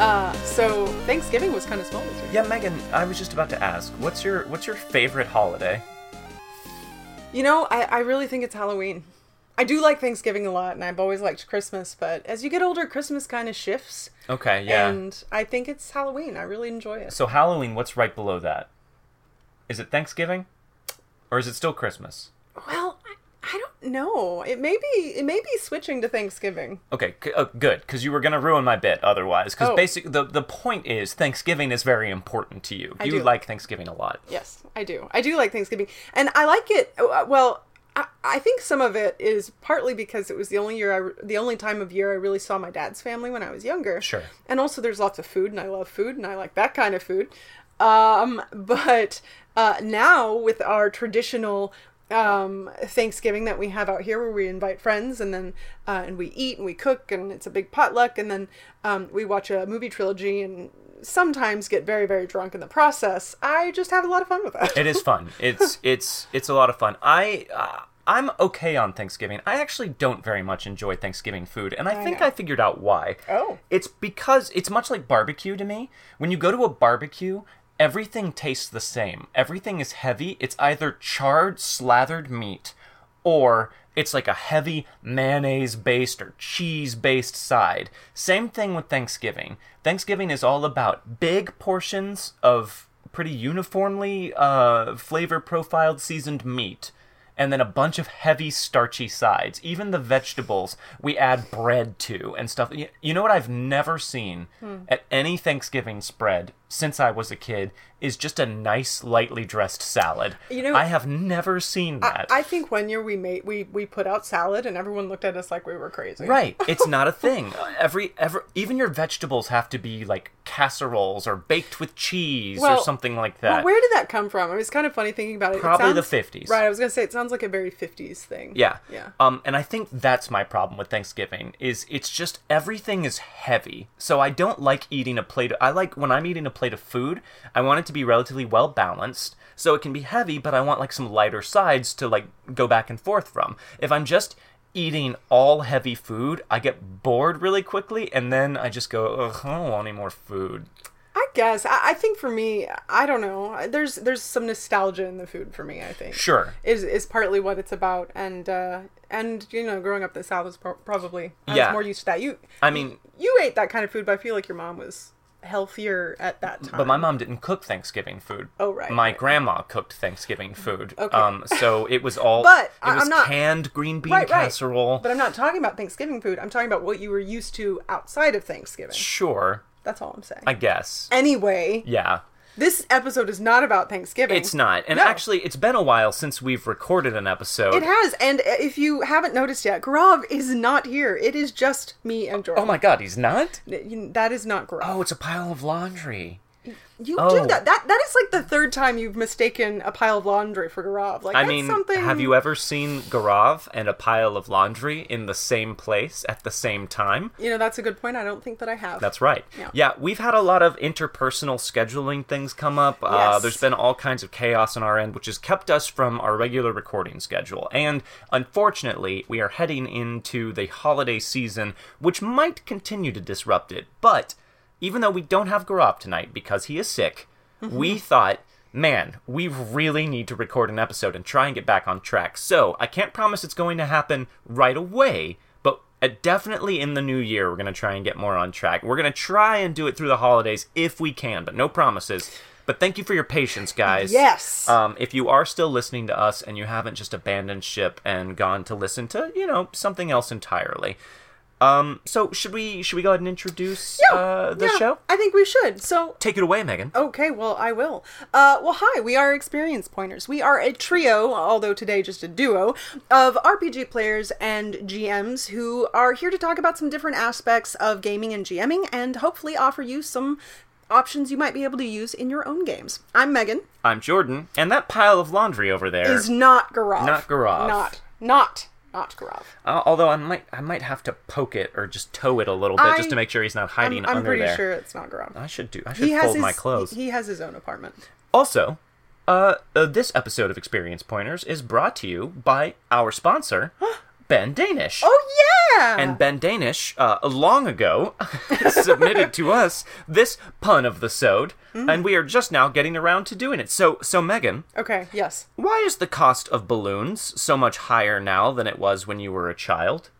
Uh, so Thanksgiving was kind of small this year. Yeah, Meghan, I was just about to ask, what's your what's your favorite holiday? You know, I, I really think it's Halloween. I do like Thanksgiving a lot, and I've always liked Christmas, but as you get older, Christmas kind of shifts. Okay, yeah. And I think it's Halloween. I really enjoy it. So Halloween, what's right below that? Is it Thanksgiving? Or is it still Christmas? Well, I, don't know. It may be it may be switching to Thanksgiving. Okay, c- uh, good, because you were gonna ruin my bit otherwise. Because Oh. basically, the the point is Thanksgiving is very important to you. I you do. like Thanksgiving a lot. Yes, I do. I do like Thanksgiving, and I like it. uh, Well, I, I think some of it is partly because it was the only year, I, re- the only time of year I really saw my dad's family when I was younger. Sure. And also, there's lots of food, and I love food, and I like that kind of food. Um, but uh, now with our traditional um thanksgiving that we have out here where we invite friends and then uh, and we eat and we cook and it's a big potluck and then um, we watch a movie trilogy and sometimes get very very drunk in the process i just have a lot of fun with that It is fun. It's it's it's a lot of fun. I uh, I'm okay on Thanksgiving. I actually don't very much enjoy Thanksgiving food, and I think know. I figured out why. Oh. It's because it's much like barbecue to me. When you go to a barbecue, everything tastes the same. Everything is heavy. It's either charred, slathered meat, or it's like a heavy mayonnaise based or cheese based side. Same thing with Thanksgiving. Thanksgiving is all about big portions of pretty uniformly uh, flavor profiled seasoned meat. And then a bunch of heavy starchy sides. Even the vegetables we add bread to and stuff. You know what I've never seen hmm. at any Thanksgiving spread since I was a kid is just a nice, lightly dressed salad. You know- I have never seen that. I think one year we made we we put out salad and everyone looked at us like we were crazy. Right. It's not a thing. Every ever even your vegetables have to be like casseroles or baked with cheese or something like that. Well, where did that come from? It was kind of funny thinking about it. It Probably the 50s. Right. I was gonna say it sounds like a very fifties thing. yeah. Yeah. Um and I think that's my problem with Thanksgiving is it's just everything is heavy. So I don't like eating a plate I like when I'm eating a plate of food, I want it to be relatively well balanced. So it can be heavy, but I want like some lighter sides to like go back and forth from. If I'm just eating all heavy food, I get bored really quickly and then I just go, I don't want any more food. I guess. I, I think for me, I don't know. There's there's some nostalgia in the food for me. I think. Sure. Is is partly what it's about, and uh, and you know, growing up in the South was pro- probably I Yeah. was more used to that. You. I mean- you ate that kind of food, but I feel like your mom was healthier at that time. But my mom didn't cook Thanksgiving food. Oh, right, My right. grandma cooked Thanksgiving food. Okay. Um, so it was all. But it was I'm not- canned green bean Right, right. casserole. But I'm not talking about Thanksgiving food. I'm talking about what you were used to outside of Thanksgiving. Sure, That's all I'm saying. I guess. anyway, Yeah, this episode is not about Thanksgiving. it's not. And No. actually, it's been a while since we've recorded an episode. It has, and if you haven't noticed yet, Grav is not here. It is just me and Jordan. oh my god, he's not? That is not Grav. Oh, it's a pile of laundry. You oh. do that. That that is like the third time you've mistaken a pile of laundry for Grav. Like I that's mean, something. have you ever seen Gaurav and a pile of laundry in the same place at the same time? You know, that's a good point. I don't think that I have. That's right. Yeah. we've had a lot of interpersonal scheduling things come up. Uh, Yes. there's been all kinds of chaos on our end, which has kept us from our regular recording schedule. And unfortunately, we are heading into the holiday season, which might continue to disrupt it. But even though we don't have Gaurav tonight because he is sick, we thought. Man, we really need to record an episode and try and get back on track. So, I can't promise it's going to happen right away, but uh, definitely in the new year, we're going to try and get more on track. We're going to try and do it through the holidays if we can, but no promises. But thank you for your patience, guys. Yes. Um, if you are still listening to us and you haven't just abandoned ship and gone to listen to, you know, something else entirely. Um, so should we should we go ahead and introduce Yeah, uh, the yeah, show? I think we should. So Take it away, Meghan. Okay, well, I will. Uh, well, hi, we are Experience Pointers. We are a trio, although today just a duo, of RPG players and GMs who are here to talk about some different aspects of gaming and GMing and hopefully offer you some options you might be able to use in your own games. I'm Meghan. I'm Jordan, and that pile of laundry over there. Is not Gaurav. Not Gaurav. Not, not, not. Uh, although I might I might have to poke it or just toe it a little bit I- just to make sure he's not hiding I'm, I'm under pretty sure it's not Gaurav. I should do. I should fold his, my clothes. He, he has his own apartment. Also, uh, uh, this episode of Experience Pointers is brought to you by our sponsor, Ben Danish. Oh yeah. And Ben Danish, uh, long ago, submitted to us this pun of the sode, Mm. and we are just now getting around to doing it. So, so Meghan, okay. Yes. why is the cost of balloons so much higher now than it was when you were a child?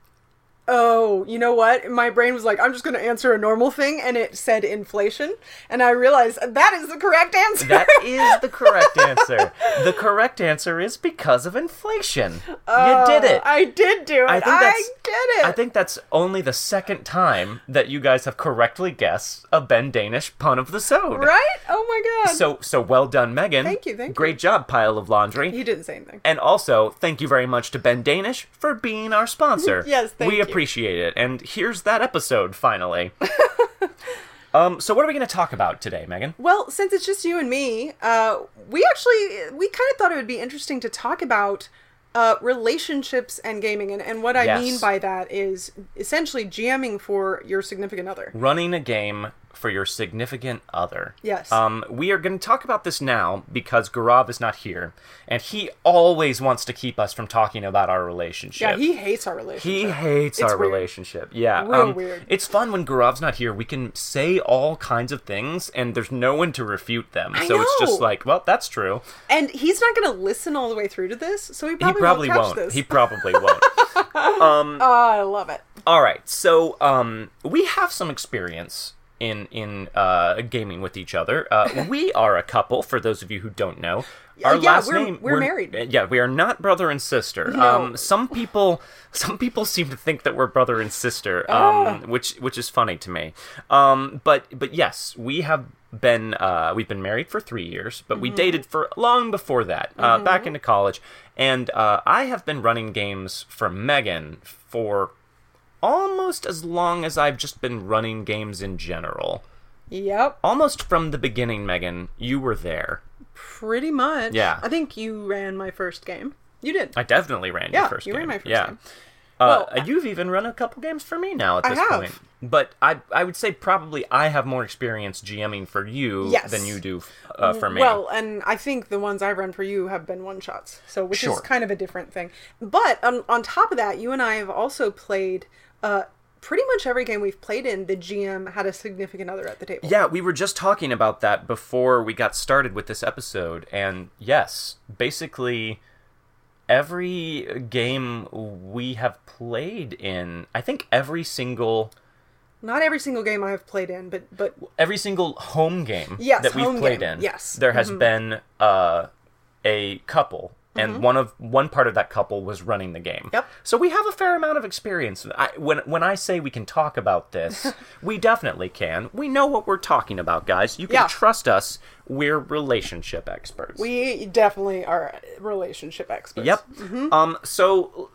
Oh, you know what? My brain was like, I'm just going to answer a normal thing, and it said inflation, and I realized that is the correct answer. That is the correct answer. The correct answer is because of inflation. you oh, did it. Oh, I did do it. I, I think that's did it. I think that's only the second time that you guys have correctly guessed a Ben Danish pun of the sode. right? Oh my god. So so well done, Meghan. Thank you, thank you. Great job, pile of laundry. he didn't say anything. And also, thank you very much to Ben Danish for being our sponsor. Yes, thank we you. Appreciate it. And here's that episode finally. um, so what are we going to talk about today, Meghan? Well, since it's just you and me, uh, we actually we kind of thought it would be interesting to talk about uh, relationships and gaming, and, and what I Yes. mean by that is essentially GMing for your significant other. Running a game for your significant other. Yes. Um, we are going to talk about this now because Gaurav is not here, and he always wants to keep us from talking about our relationship. Yeah, he hates our relationship. He hates It's our weird. relationship. Yeah. Real um, weird. It's fun when Gaurav's not here. We can say all kinds of things and there's no one to refute them. I so it's just like, well, that's true. and he's not going to listen all the way through to this, so he He probably, probably won't, won't. He probably won't. oh, I love it. all right. So, um we have some experience in in uh gaming with each other. Uh we are a couple for those of you who don't know. Our yeah, last we're- name we're married. uh, Yeah, we are not brother and sister. No. Um some people some people seem to think that we're brother and sister, Ah. um which which is funny to me. Um but but yes, we have been uh we've been married for 3 years, but Mm-hmm. we dated for long before that. Uh back into college. And uh I have been running games for Meghan for almost as long as I've just been running games in general. Yep, Almost from the beginning, Meghan, you were there. pretty much. Yeah. I think you ran my first game. You did. I definitely ran Yeah, your first you game. ran my first yeah. game. Uh, Well, you've even run a couple games for me now at this point. But I I would say probably I have more experience GMing for you Yes. than you do uh, for me. Well, and I think the ones I've run for you have been one shots, so which Sure. is kind of a different thing. But on, on top of that, you and I have also played uh, pretty much every game we've played in. The GM had a significant other at the table. Yeah, we were just talking about that before we got started with this episode, and yes, basically every game we have played in, I think every single Not every single game I have played in, but but every single home game Yes, that we've played game, in, yes. Mm-hmm. there has been uh, a couple, and one of one part of that couple was running the game. Yep. So we have a fair amount of experience. I, when when I say we can talk about this, we definitely can. We know what we're talking about, guys. You can Yeah. trust us. We're relationship experts. we definitely are relationship experts. Yep. Um. So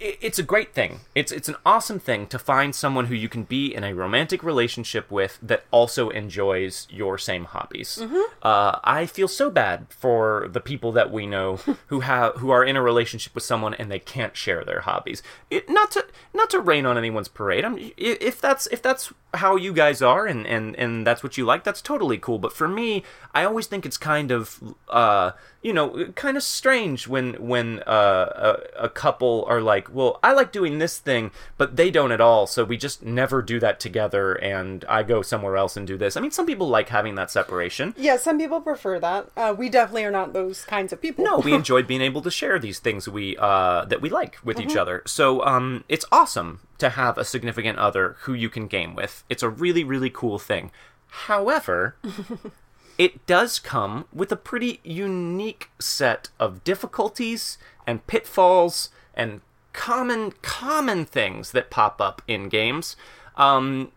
it's a great thing. It's it's an awesome thing to find someone who you can be in a romantic relationship with that also enjoys your same hobbies. Uh, I feel so bad for the people that we know who have who are in a relationship with someone and they can't share their hobbies. It, not to not to rain on anyone's parade. I'm, if that's if that's how you guys are and, and and that's what you like, that's totally cool. But for me, I always think it's kind of uh you know kind of strange when when uh, a, a couple are like, well, I like doing this thing, but they don't at all, so we just never do that together, and I go somewhere else and do this. I mean, some people like having that separation. Yeah, some people prefer that. Uh, we definitely are not those kinds of people. No, we enjoyed being able to share these things we uh, that we like with each other. So um, it's awesome to have a significant other who you can game with. It's a really really cool thing. However, it does come with a pretty unique set of difficulties and pitfalls and common common things that pop up in games. Um,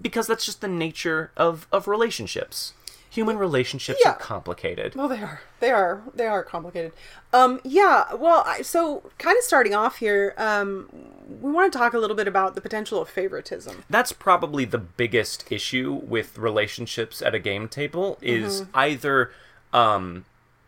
because that's just the nature of, of relationships. Human relationships Yeah. are complicated. Well, they are. They are. They are complicated. Um, yeah. Well, I, so kind of starting off here, um, we want to talk a little bit about the potential of favoritism. that's probably the biggest issue with relationships at a game table is either um,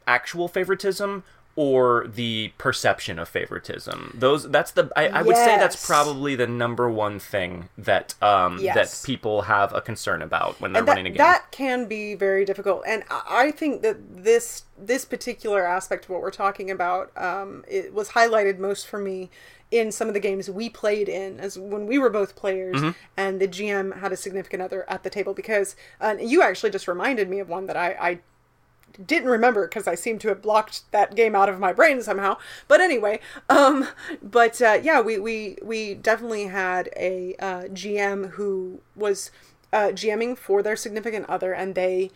actual favoritism or the perception of favoritism. Those that's the I, I would say that's probably the number one thing that um Yes. that people have a concern about when they're And that, running a game. that can be very difficult and I I think that this this particular aspect of what we're talking about um, it was highlighted most for me in some of the games we played in as when we were both players Mm-hmm. and the gm had a significant other at the table because uh, you actually just reminded me of one that i, I didn't remember because I seem to have blocked that game out of my brain somehow. But anyway, um, but uh, yeah, we, we we definitely had a uh, GM who was uh, GMing for their significant other, and they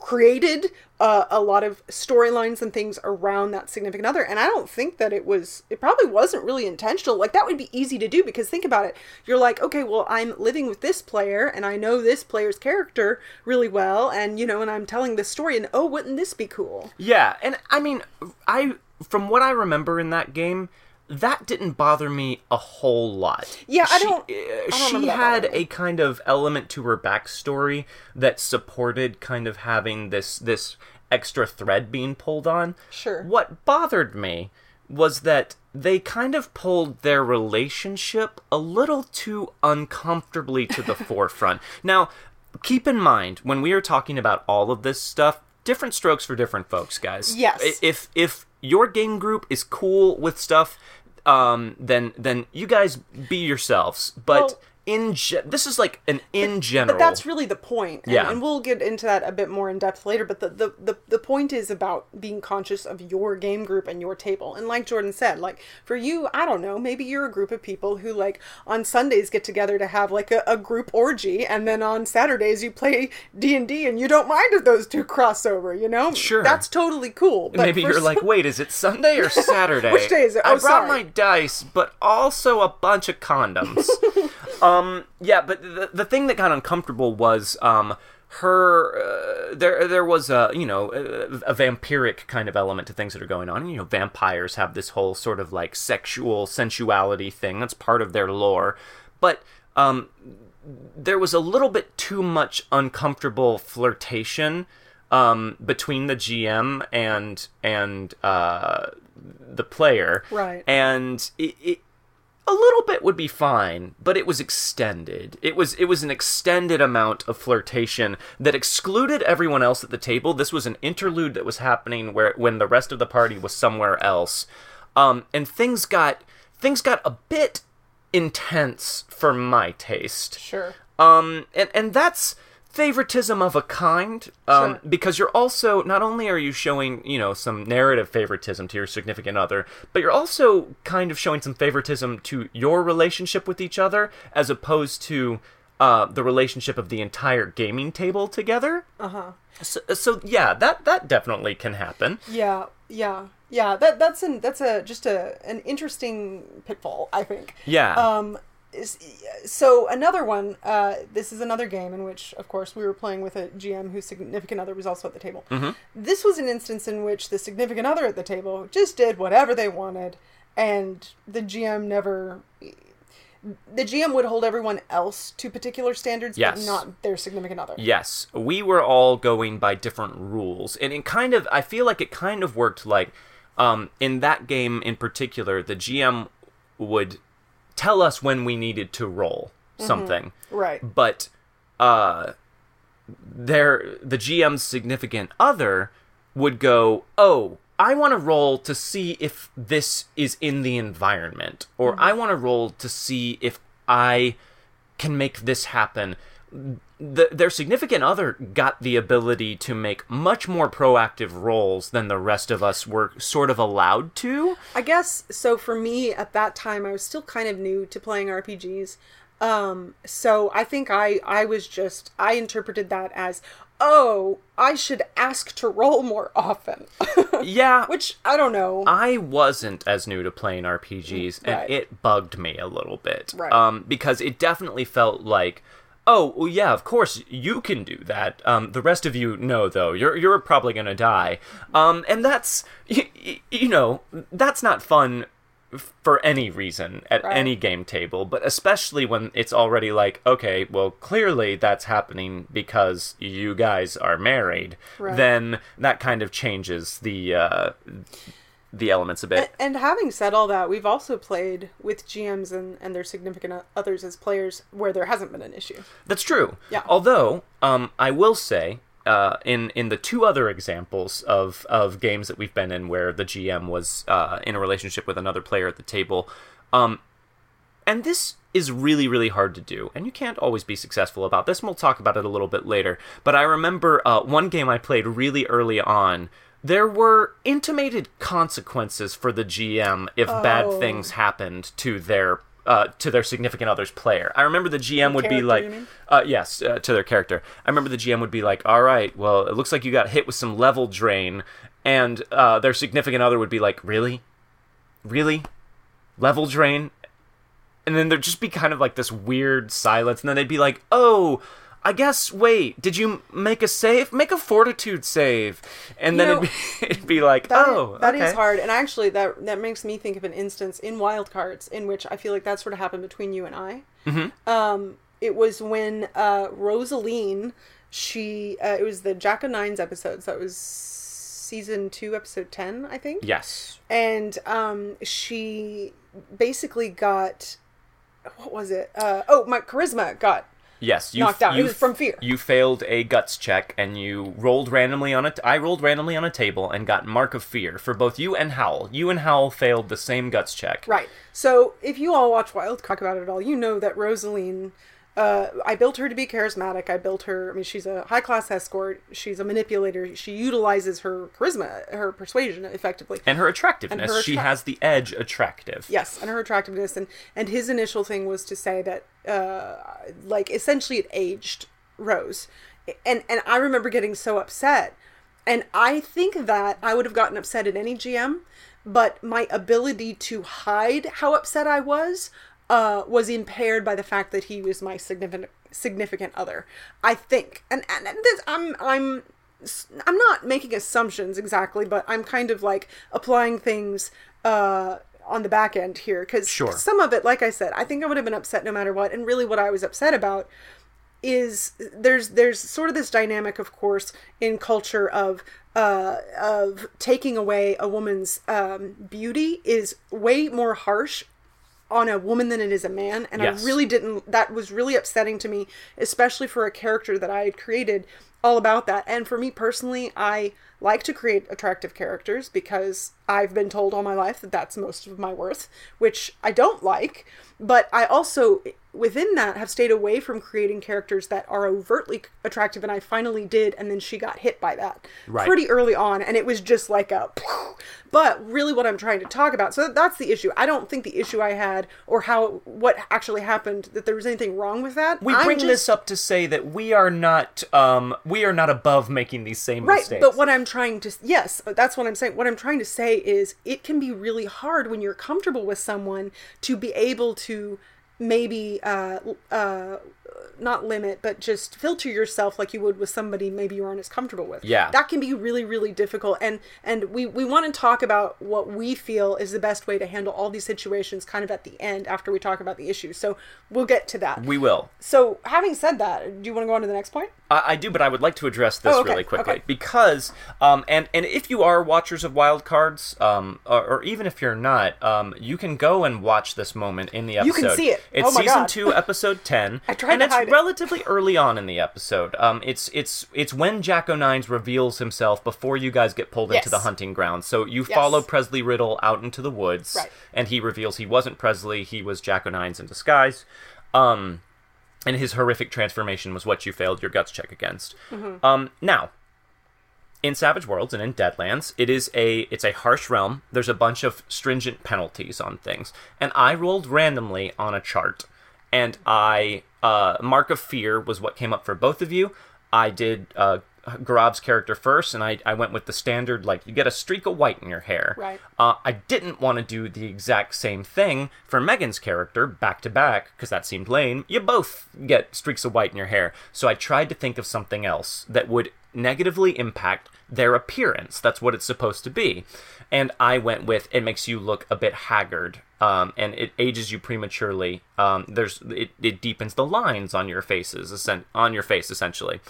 created uh, a lot of storylines and things around that significant other and i don't think that it was it probably wasn't really intentional. Like that would be easy to do because think about it. You're like okay well i'm living with this player and i know this player's character really well and you know and i'm telling this story and oh wouldn't this be cool? Yeah, and I mean, I from what I remember in that game, that didn't bother me a whole lot. Yeah, I don't- uh, I don't she had a kind of element to her backstory that supported kind of having this this extra thread being pulled on. Sure. What bothered me was that they kind of pulled their relationship a little too uncomfortably to the forefront. Now, keep in mind when we are talking about all of this stuff, different strokes for different folks, guys. Yes. If if your game group is cool with stuff, um, then then you guys be yourselves. But Well- in ge- this is like an in general. But that's really the point. And, Yeah. and we'll get into that a bit more in depth later. But the, the, the, the point is about being conscious of your game group and your table. And like Jordan said, like for you, I don't know, maybe you're a group of people who like on Sundays get together to have like a, a group orgy. And then on Saturdays you play D&D and you don't mind if those two cross over, you know? Sure. That's totally cool. But Maybe you're some- like, wait, is it Sunday or Saturday? Which day is it? I Oh, brought sorry. my dice, but also a bunch of condoms. um, yeah, but the, the thing that got uncomfortable was um, her. Uh, there, there was a you know a, a vampiric kind of element to things that are going on. You know, vampires have this whole sort of like sexual sensuality thing that's part of their lore, but um, there was a little bit too much uncomfortable flirtation um, between the GM and and uh, the player, Right. And it, it a little bit would be fine, but it was extended. It was it was an extended amount of flirtation that excluded everyone else at the table. This was an interlude that was happening where when the rest of the party was somewhere else, um, and things got things got a bit intense for my taste. Sure. Um, and and that's favoritism of a kind. Um, Sure. because you're also not only are you showing you know some narrative favoritism to your significant other, but you're also kind of showing some favoritism to your relationship with each other, as opposed to uh, the relationship of the entire gaming table together. Uh Uh-huh. huh. So, so yeah, that that definitely can happen. Yeah, yeah, yeah. That that's an that's a just a an interesting pitfall, I think. Yeah. Um. Is- So another one. Uh, this is another game in which, of course, we were playing with a GM whose significant other was also at the table. Mm-hmm. This was an instance in which the significant other at the table just did whatever they wanted, and the GM never. The GM would hold everyone else to particular standards, Yes. but not their significant other. Yes, we were all going by different rules, and it kind of I feel like it kind of worked like um, in that game in particular, the GM would tell us when we needed to roll something, Right. but uh, there the GM's significant other would go, "Oh, I want to roll to see if this is in the environment, or I want to roll to see if I can make this happen." The, their significant other got the ability to make much more proactive rolls than the rest of us were sort of allowed to. I guess so. For me, at that time, I was still kind of new to playing RPGs. Um, so I think I I was just I interpreted that as oh I should ask to roll more often, Yeah, which I don't know. I wasn't as new to playing RPGs, and it bugged me a little bit. Right. Um, because it definitely felt like, oh, well, yeah, of course you can do that. Um, the rest of you, no, though, you're you're probably gonna die. Um, and that's you, you know that's not fun for any reason at Right. any game table, but especially when it's already like, okay, well, clearly that's happening because you guys are married. Right. Then that kind of changes the uh, the elements a bit. And having said all that, we've also played with GMs and, and their significant others as players where there hasn't been an issue. That's true. Yeah. Although, um, I will say, uh, in in the two other examples of of games that we've been in where the GM was uh, in a relationship with another player at the table, um, and this is really really hard to do, and you can't always be successful about this. And we'll talk about it a little bit later. But I remember uh, one game I played really early on. There were intimated consequences for the GM if bad Oh. things happened to their uh, to their significant other's player. I remember the GM would be like, uh, yes, uh, to their character. I remember the GM would be like, "All right, well, it looks like you got hit with some level drain," and uh, their significant other would be like, "Really, really, level drain?" And then there'd just be kind of like this weird silence, and then they'd be like, "Oh." I guess. Wait, did you make a save? Make a fortitude save, and You then know, it'd, be, it'd be like, That is- "Oh, that is okay. hard. And actually, that that makes me think of an instance in Wild Cards in which I feel like that sort of happened between you and I. Mm-hmm. Um, it was when uh, Rosaline, she, uh, it was the Jack of Nines episode, so That was season two, episode ten, I think. Yes, and um, she basically got what was it? Uh, oh, my charisma got Yes, you knocked out. It you was from fear. You failed a guts check, and you rolled randomly on a. T- I rolled randomly on a table and got mark of fear for both you and Howl. You and Howl failed the same guts check. Right. So if you all watch Wild talk about it all, you know that Rosaline. Uh, I built her to be charismatic. I built her. I mean, she's a high class escort. She's a manipulator. She utilizes her charisma, her persuasion, effectively. And her attractiveness. And her she has the edge attractive. Yes, and her attractiveness, and and his initial thing was to say that, uh, like essentially it aged Rose, and and I remember getting so upset, and I think that I would have gotten upset at any GM, but my ability to hide how upset I was. Uh, was impaired by the fact that he was my significant significant other. I think, and and, and this, I'm I'm I'm not making assumptions exactly, but I'm kind of like applying things uh, on the back end here because Sure. some of it, like I said, I think I would have been upset no matter what. And really, what I was upset about is there's there's sort of this dynamic, of course, in culture of uh, of taking away a woman's um, beauty is way more harsh on a woman than it is a man. And Yes. i really didn't that was really upsetting to me especially for a character that i had created all about that. And for me personally i like to create attractive characters because i've been told all my life that that's most of my worth which i don't like. But i also within that have stayed away from creating characters that are overtly attractive and i finally did and then she got hit by that Right. pretty early on and it was just like a but really what i'm trying to talk about so that's the issue i don't think the issue i had or how what actually happened that there was anything wrong with that We bring just- this up to say that we are not um we are not above making these same right mistakes. but what i'm trying to yes that's what i'm saying what i'm trying to say is it can be really hard when you're comfortable with someone to be able to maybe uh uh not limit but just filter yourself like you would with somebody maybe you aren't as comfortable with Yeah. that can be really really difficult and and we we want to talk about what we feel is the best way to handle all these situations kind of at the end after we talk about the issues so we'll get to that we will. so having said that do you want to go on to the next point I, I do, but I would like to address this Oh, okay, really quickly okay. because, um, and and if you are watchers of Wild Cards, um, or, or even if you're not, um, you can go and watch this moment in the episode. You can see it. It's Oh my season God. two, episode ten. I tried and it's it. relatively early on in the episode. Um, it's it's it's when Jack O'Nines reveals himself before you guys get pulled Yes. into the hunting ground. So you Yes. follow Presley Riddle out into the woods, Right. and he reveals he wasn't Presley, he was Jack O'Nines in disguise. Um, and his horrific transformation was what you failed your guts check against. Um, now, in Savage Worlds and in Deadlands, it is a it's a harsh realm. There's a bunch of stringent penalties on things, and I rolled randomly on a chart, and I uh, mark of fear was what came up for both of you. I did uh, Gaurav's character first, and I I went with the standard like you get a streak of white in your hair. Right. Uh, I didn't want to do the exact same thing for Meghan's character back to back because that seemed lame. You both get streaks of white in your hair, so I tried to think of something else that would negatively impact their appearance. That's what it's supposed to be. And I went with it makes you look a bit haggard, um, and it ages you prematurely. Um, there's it, it deepens the lines on your faces, on your face essentially.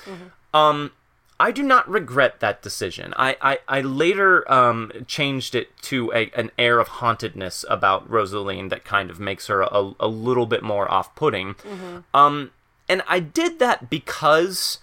Um, I do not regret that decision. I, I, I later um, changed it to a, an air of hauntedness about Rosaline that kind of makes her a, a little bit more off putting. Um, and I did that because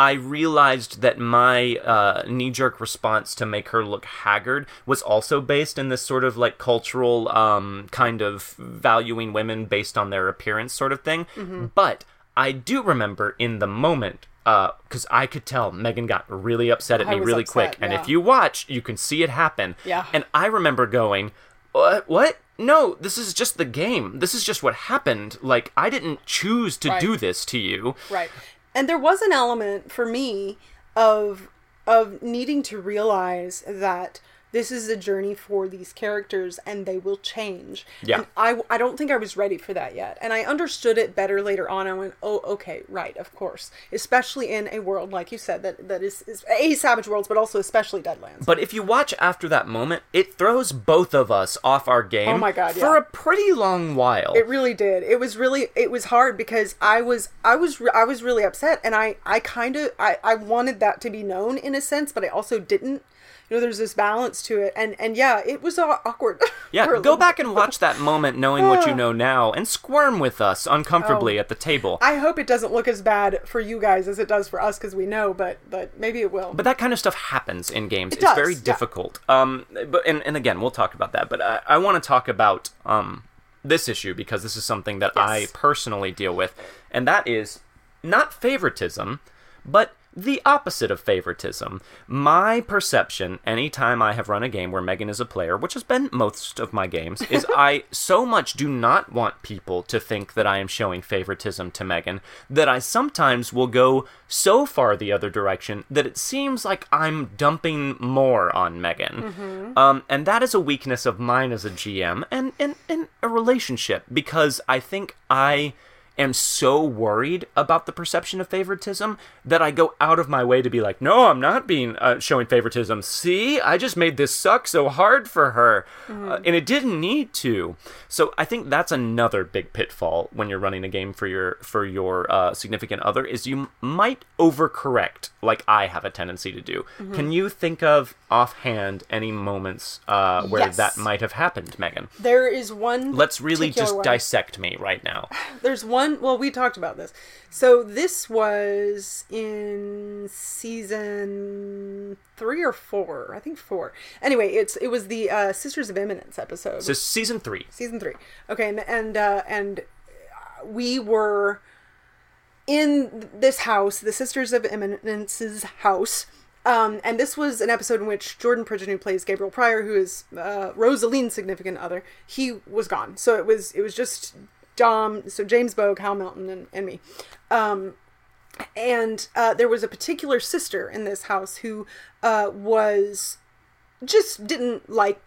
I realized that my uh, knee jerk response to make her look haggard was also based in this sort of like cultural um, kind of valuing women based on their appearance sort of thing. But I do remember in the moment. Because I could tell Meghan got really upset at I me really upset, quick, and if you watch, you can see it happen. Yeah. And I remember going, "What? What? No, this is just the game. This is just what happened. Like I didn't choose to Right. do this to you." Right. And there was an element for me of of needing to realize that this is a journey for these characters and they will change. Yeah. And I, I don't think I was ready for that yet. And I understood it better later on. I went, oh, okay, right, of course. Especially in a world, like you said, that, that is, is a Savage Worlds, but also especially Deadlands. But if you watch after that moment, it throws both of us off our game Oh my God, for yeah. a pretty long while. It really did. It was really it was hard because I was I was I was really upset and I I kind of I I wanted that to be known in a sense, but I also didn't. You know, there's this balance to it, and and yeah, it was aw- awkward. yeah, go back and watch that moment knowing what you know now and squirm with us uncomfortably Oh. at the table. I hope it doesn't look as bad for you guys as it does for us because we know, but but maybe it will. but that kind of stuff happens in games. it's does, very yeah. difficult. Um, but and, and again, we'll talk about that. But I, I want to talk about um this issue because this is something that I personally deal with, and that is not favoritism, but the opposite of favoritism. My perception, anytime I have run a game where Meghan is a player, which has been most of my games, is I so much do not want people to think that I am showing favoritism to Meghan that I sometimes will go so far the other direction that it seems like I'm dumping more on Meghan. Um, and that is a weakness of mine as a GM and in, in a relationship because I think I am so worried about the perception of favoritism that I go out of my way to be like, no, I'm not being uh, showing favoritism. See, I just made this suck so hard for her, uh, and it didn't need to. So I think that's another big pitfall when you're running a game for your for your uh, significant other is you m- might overcorrect, like I have a tendency to do. Can you think of offhand any moments uh, where Yes. that might have happened, Meghan? there is one. Let's really just one. dissect me right now. There's one. Well, we talked about this. So this was in season three or four. I think four. Anyway, it's it was the uh, Sisters of Eminence episode. So season three. season three. Okay, and and uh, and we were in this house, the Sisters of Eminence's house. Um, and this was an episode in which Jordan Pridgeon, who plays Gabriel Pryor, who is uh, Rosaline's significant other, he was gone. So it was it was just Dom, so James Bogue, Hal Melton, and, and me. Um, and uh, there was a particular sister in this house who uh, was just didn't like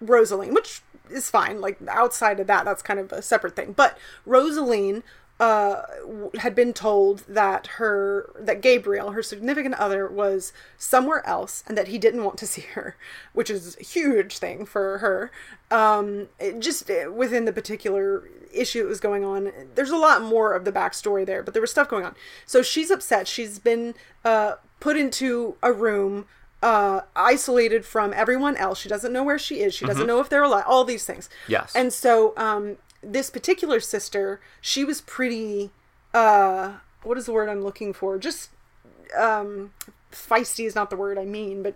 Rosaline, which is fine. Like outside of that, that's kind of a separate thing. But Rosaline uh, had been told that her that Gabriel, her significant other, was somewhere else, and that he didn't want to see her, which is a huge thing for her. Um, just within the particular issue that was going on, there's a lot more of the backstory there, but there was stuff going on. So she's upset. She's been uh, put into a room uh, isolated from everyone else. She doesn't know where she is. She doesn't know if they're alive. All these things. Yes. And so um, this particular sister, she was pretty. Uh, what is the word I'm looking for? Just um, feisty is not the word I mean, but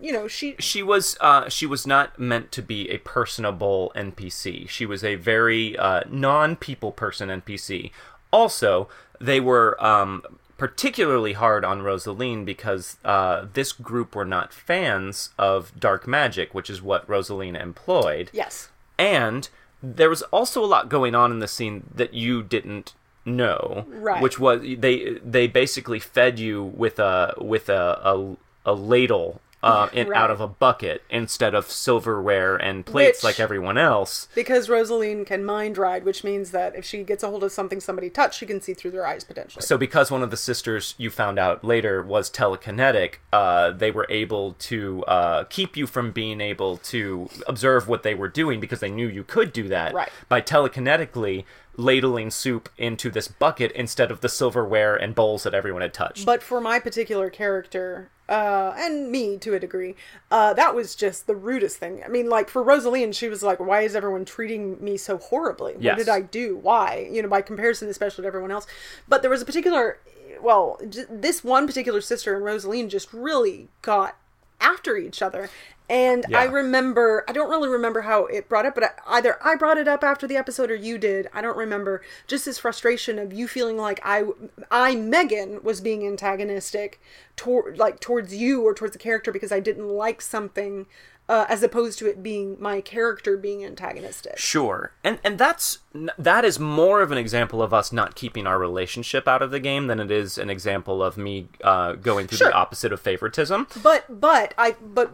you know she. she was uh, she was not meant to be a personable NPC. She was a very uh, non-people person NPC. Also, they were um, particularly hard on Rosaline because uh, this group were not fans of dark magic, which is what Rosaline employed. Yes. And there was also a lot going on in the scene that you didn't know, Right. which was they they basically fed you with a with a a, a ladle uh, in, Right. out of a bucket instead of silverware and plates Which- like everyone else. Because Rosaline can mind ride, which means that if she gets a hold of something somebody touched, she can see through their eyes potentially. So, because one of the sisters you found out later was telekinetic, uh, they were able to uh, keep you from being able to observe what they were doing because they knew you could do that Right. by telekinetically ladling soup into this bucket instead of the silverware and bowls that everyone had touched. But for my particular character, uh, and me to a degree, uh, that was just the rudest thing. I mean, like for Rosaline, she was like, "Why is everyone treating me so horribly? What Yes. did I do? Why?" You know, by comparison, especially to everyone else. But there was a particular, well, j- this one particular sister and Rosaline just really got after each other. And I remember, I don't really remember how it brought up, but I, either I brought it up after the episode or you did. I don't remember. Just this frustration of you feeling like I, I Meghan was being antagonistic toward, like towards you or towards the character because I didn't like something, uh, as opposed to it being my character being antagonistic. Sure, and and that's that is more of an example of us not keeping our relationship out of the game than it is an example of me uh, going through Sure. the opposite of favoritism. But but I but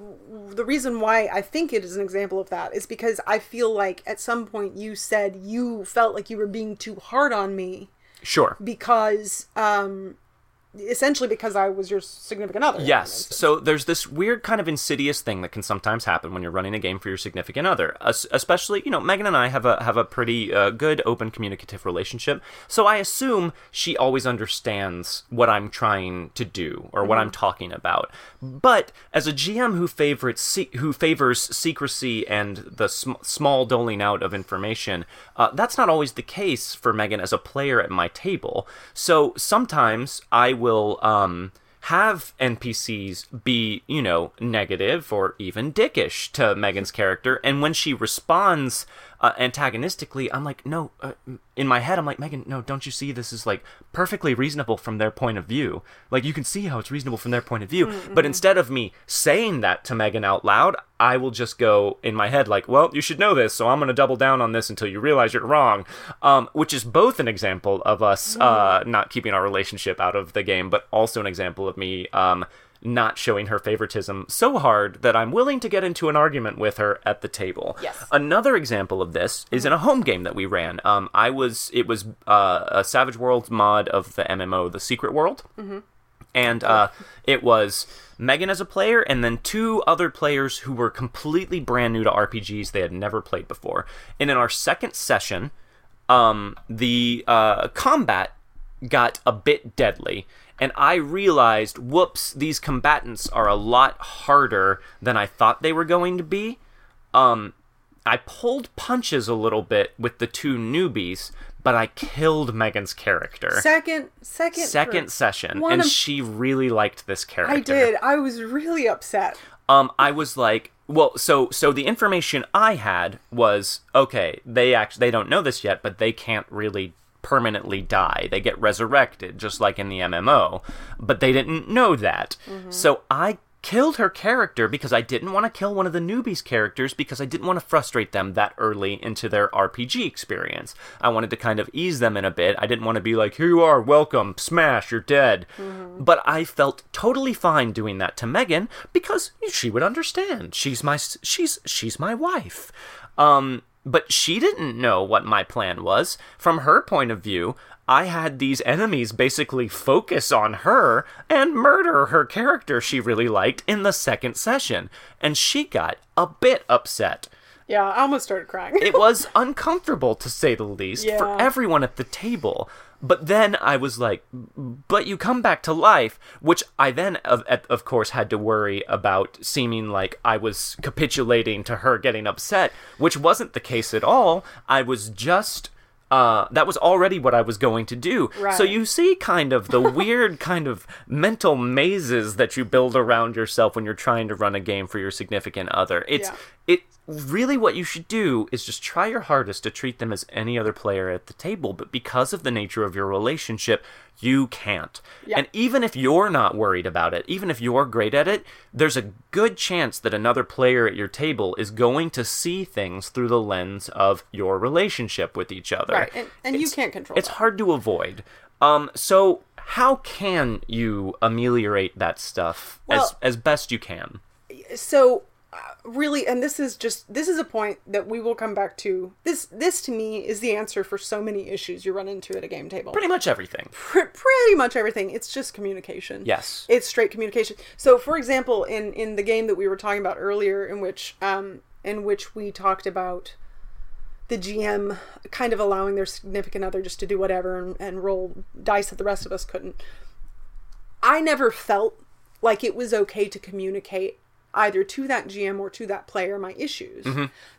the reason why I think it is an example of that is because I feel like at some point you said you felt like you were being too hard on me Sure. because um essentially because I was your significant other. Yes. So there's this weird kind of insidious thing that can sometimes happen when you're running a game for your significant other. Es- Especially, you know, Meghan and I have a have a pretty uh, good open communicative relationship. So I assume she always understands what I'm trying to do or what I'm talking about. But as a GM who favors se- who favors secrecy and the sm- small doling out of information, uh, that's not always the case for Meghan as a player at my table. So sometimes I will um, have NPCs be, you know, negative or even dickish to Meghan's character, and when she responds uh, antagonistically, I'm like, no. Uh, in my head, I'm like, Meghan, no, don't you see this is like perfectly reasonable from their point of view? Like you can see how it's reasonable from their point of view. But instead of me saying that to Meghan out loud, I will just go in my head like, well, you should know this, so I'm going to double down on this until you realize you're wrong. Um, which is both an example of us uh, not keeping our relationship out of the game, but also an example of me um, not showing her favoritism so hard that I'm willing to get into an argument with her at the table. Yes. Another example of this is in a home game that we ran. Um, I was it was uh, a Savage Worlds mod of the MMO, The Secret World, and uh, it was Meghan as a player, and then two other players who were completely brand new to RPGs they had never played before. And in our second session, um, the uh, combat got a bit deadly. And I realized, whoops, these combatants are a lot harder than I thought they were going to be. Um, I pulled punches a little bit with the two newbies, but I killed Meghan's character. Second second Second session, and of- she really liked this character. I did. I was really upset. Um, I was like, well, so so the information I had was okay. They actually they don't know this yet, but they can't really permanently die. They get resurrected, just like in the MMO. But they didn't know that, so I killed her character because I didn't want to kill one of the newbies' characters because I didn't want to frustrate them that early into their RPG experience. I wanted to kind of ease them in a bit. I didn't want to be like, "Here you are, welcome, smash, you're dead." But I felt totally fine doing that to Meghan because she would understand. She's my she's she's my wife. Um but she didn't know what my plan was. From her point of view, I had these enemies basically focus on her and murder her character she really liked in the second session. And she got a bit upset. Yeah, I almost started crying. It was uncomfortable, to say the least, for everyone at the table. But then I was like, but you come back to life, which I then, of, of course, had to worry about seeming like I was capitulating to her getting upset, which wasn't the case at all. I was just. Uh, that was already what I was going to do. So you see kind of the weird kind of mental mazes that you build around yourself when you're trying to run a game for your significant other. It's Yeah. it really what you should do is just try your hardest to treat them as any other player at the table but because of the nature of your relationship you can't Yeah. and even if you're not worried about it even if you're great at it there's a good chance that another player at your table is going to see things through the lens of your relationship with each other right, and, and you can't control it's that. hard to avoid um so how can you ameliorate that stuff as Well- as best you can so really and this is just this is a point that we will come back to. This this to me is the answer for so many issues. You run into at a game table. Pretty much everything. Pr- pretty much everything. It's just communication. Yes. it's straight communication. So for example in in the game that we were talking about earlier in which um in which we talked about the gm kind of allowing their significant other just to do whatever and, and roll dice that the rest of us couldn't i never felt like it was okay to communicate either to that gm or to that player my issues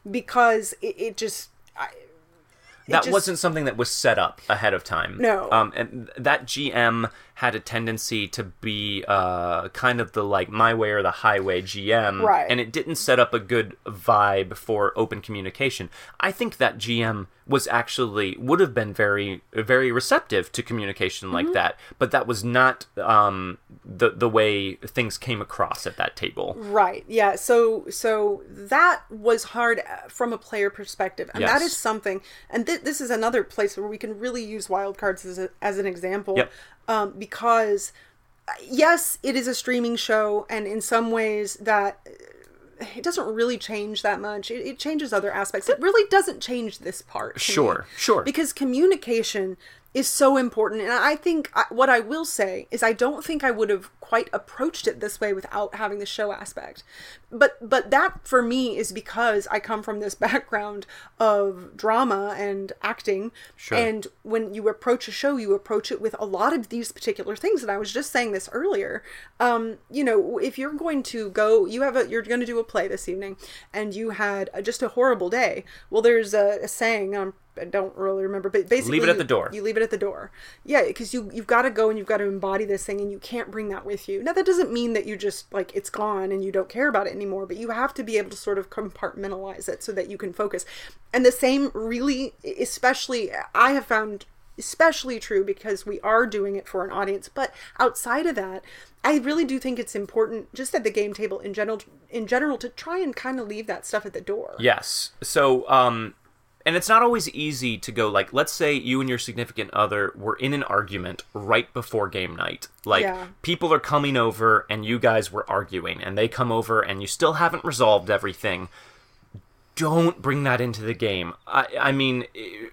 because it, it just I, it that just- wasn't something that was set up ahead of time. No. Um, and that GM had a tendency to be uh, kind of the like my way or the highway GM, Right. And it didn't set up a good vibe for open communication. I think that GM was actually would have been very very receptive to communication Mm-hmm. like that, but that was not um, the the way things came across at that table. Right. Yeah. So so that was hard uh, from a player perspective, and that Yes. is something. And th- this is another place where we can really use wildcards as a, as an example, Yep. Um, because yes, it is a streaming show, and in some ways that. uh, It doesn't really change that much. It, it changes other aspects. It really doesn't change this part. to me. Sure, sure. Because communication is so important. And I think I, what I will say is I don't think I would have quite approached it this way without having the show aspect. But but that for me is because I come from this background of drama and acting. Sure. And when you approach a show, you approach it with a lot of these particular things. And I was just saying this earlier. Um, you know, if you're going to go, you have a, you're going to do a play this evening, and you had a, just a horrible day. Well, there's a, a saying. Um, I don't really remember, but basically, Leave it at you- the door. You leave it at the door. Yeah, because you you've got to go and you've got to embody this thing, and you can't bring that with you. Now, that doesn't mean that you just like it's gone and you don't care about it anymore, but you have to be able to sort of compartmentalize it so that you can focus. And the same, really, especially, I have found especially true because we are doing it for an audience. But outside of that, I really do think it's important, just at the game table in general, in general, to try and kind of leave that stuff at the door. Yes. So, um, and it's not always easy to go like, let's say you and your significant other were in an argument right before game night. Like, Yeah. people are coming over and you guys were arguing, and they come over and you still haven't resolved everything. Don't bring that into the game. I, I mean, eh,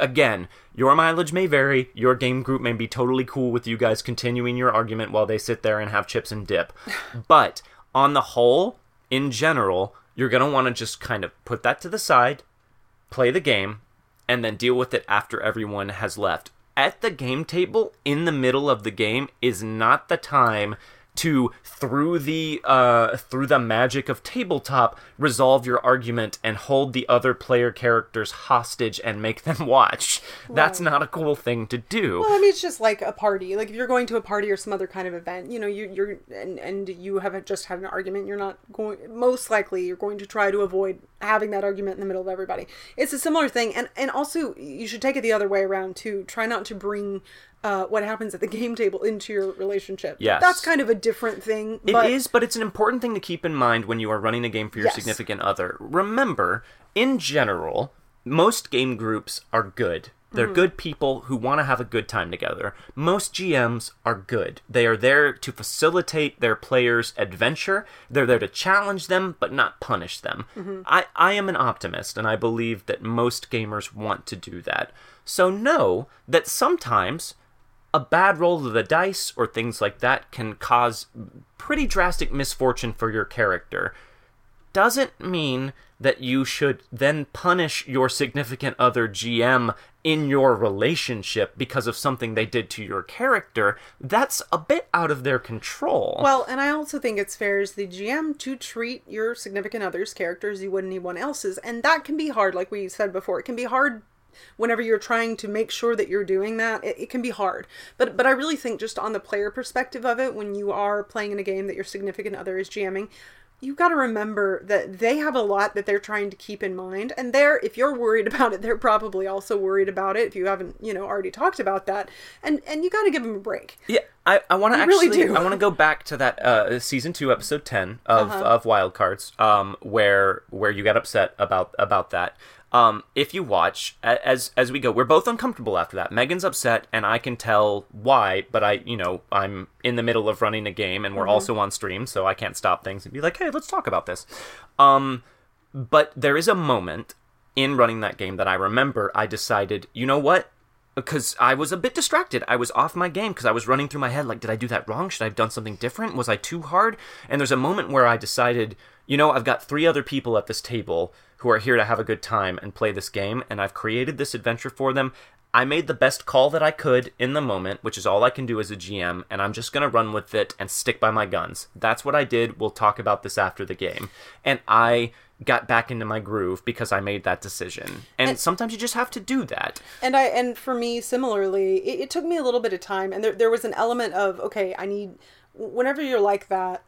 again, your mileage may vary. Your game group may be totally cool with you guys continuing your argument while they sit there and have chips and dip. but on the whole, in general, you're going to want to just kind of put that to the side, play the game, and then deal with it after everyone has left. At the game table, in the middle of the game, is not the time to through the uh through the magic of tabletop resolve your argument and hold the other player characters hostage and make them watch that's not a cool thing to do Well, I mean, it's just like a party. Like if you're going to a party or some other kind of event, you know, you, you're and and you haven't just had an argument. You're not going. Most likely, you're going to try to avoid having that argument in the middle of everybody. It's a similar thing, and and also you should take it the other way around too. Try not to bring. Uh, what happens at the game table into your relationship? Yes. that's kind of a different thing. It is, but but it's an important thing to keep in mind when you are running a game for your Yes. significant other. Remember, in general, most game groups are good. They're good people who want to have a good time together. Most GMs are good. They are there to facilitate their players' adventure. They're there to challenge them, but not punish them. I, I am an optimist, and I believe that most gamers want to do that. So know that sometimes a bad roll of the dice or things like that can cause pretty drastic misfortune for your character doesn't mean that you should then punish your significant other GM in your relationship because of something they did to your character. That's a bit out of their control. Well, and I also think it's fair as the GM to treat your significant other's character as you would anyone else's, and that can be hard. Like we said before, it can be hard whenever you're trying to make sure that you're doing that. It, it can be hard, but but I really think just on the player perspective of it, when you are playing in a game that your significant other is GMing, You've got to remember that they have a lot that they're trying to keep in mind. And they're, if you're worried about it, they're probably also worried about it if you haven't, you know, already talked about that. And and you got to give them a break. yeah, I, I want to actually really do. I want to go back to that uh, season two episode ten of Uh-huh. of Wild Cards, um, where where you got upset about about that. Um, if you watch as as we go, we're both uncomfortable after that. Meghan's upset, and I can tell why. But I, you know, I'm in the middle of running a game, and we're Mm-hmm. also on stream, so I can't stop things and be like, "Hey, let's talk about this." Um, but there is a moment in running that game that I remember. I decided, you know what? Because I was a bit distracted. I was off my game because I was running through my head like, did I do that wrong? Should I have done something different? Was I too hard? And there's a moment where I decided, you know, I've got three other people at this table who are here to have a good time and play this game, and I've created this adventure for them. I made the best call that I could in the moment, which is all I can do as a GM, and I'm just going to run with it and stick by my guns. That's what I did. We'll talk about this after the game. And I got back into my groove because I made that decision. And, sometimes you just have to do that. And I and for me similarly, it, it took me a little bit of time, and there there was an element of okay, I need. Whenever you're like that,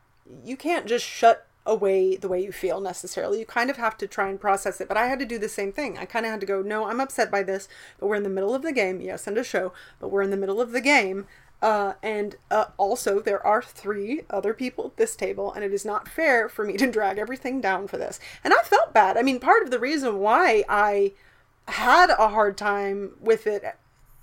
you can't just shut away the way you feel necessarily. You kind of have to try and process it. But I had to do the same thing. I kind of had to go, no, I'm upset by this, but we're in the middle of the game. Yes, and a show, but we're in the middle of the game. Uh, and uh, also, there are three other people at this table, and it is not fair for me to drag everything down for this. And I felt bad. I mean, part of the reason why I had a hard time with it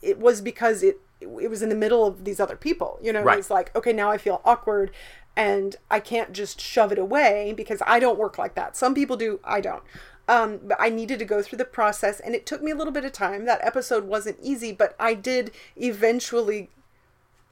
it was because it it was in the middle of these other people you know Right. it was like okay now i feel awkward and i can't just shove it away because i don't work like that some people do i don't um, but i needed to go through the process and it took me a little bit of time that episode wasn't easy but i did eventually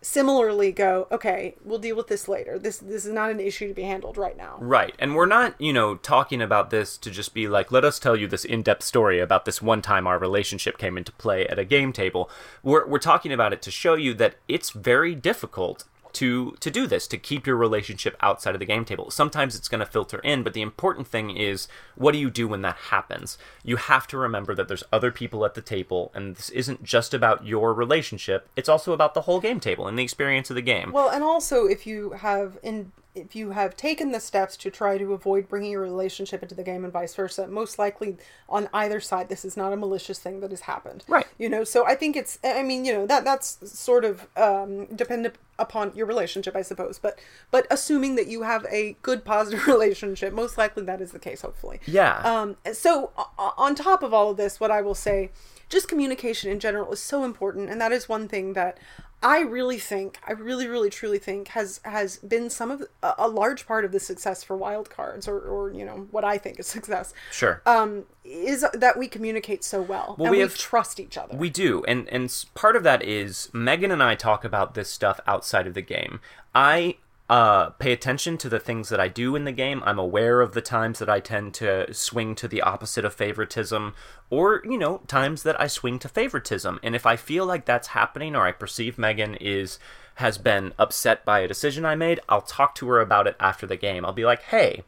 similarly go okay we'll deal with this later this this is not an issue to be handled right now Right. And we're not, you know, talking about this to just be like, let us tell you this in depth story about this one time our relationship came into play at a game table. We're, we're talking about it to show you that it's very difficult to to do this to keep your relationship outside of the game table. Sometimes it's going to filter in but the important thing is what do you do when that happens? You have to remember that there's other people at the table and this isn't just about your relationship it's also about the whole game table and the experience of the game. Well, and also if you have in if you have taken the steps to try to avoid bringing your relationship into the game and vice versa, most likely on either side, this is not a malicious thing that has happened. Right. You know, so I think it's. I mean, you know that that's sort of um, dependent upon your relationship, I suppose. But but assuming that you have a good positive relationship, most likely that is the case. Hopefully. Yeah. Um, so on top of all of this, what I will say, just communication in general is so important, and that is one thing that I really think, I really, really, truly think has has been some of a, a large part of the success for wild cards, or or you know what I think is success. sure Um, is that we communicate so well, and we we, have- trust each other. We do, and and part of that is Meghan and I talk about this stuff outside of the game. I uh, pay attention to the things that I do in the game. I'm aware of the times that I tend to swing to the opposite of favoritism, or you know, times that I swing to favoritism. And if I feel like that's happening, or I perceive Meghan is has been upset by a decision I made, I'll talk to her about it after the game. I'll be like, "Hey,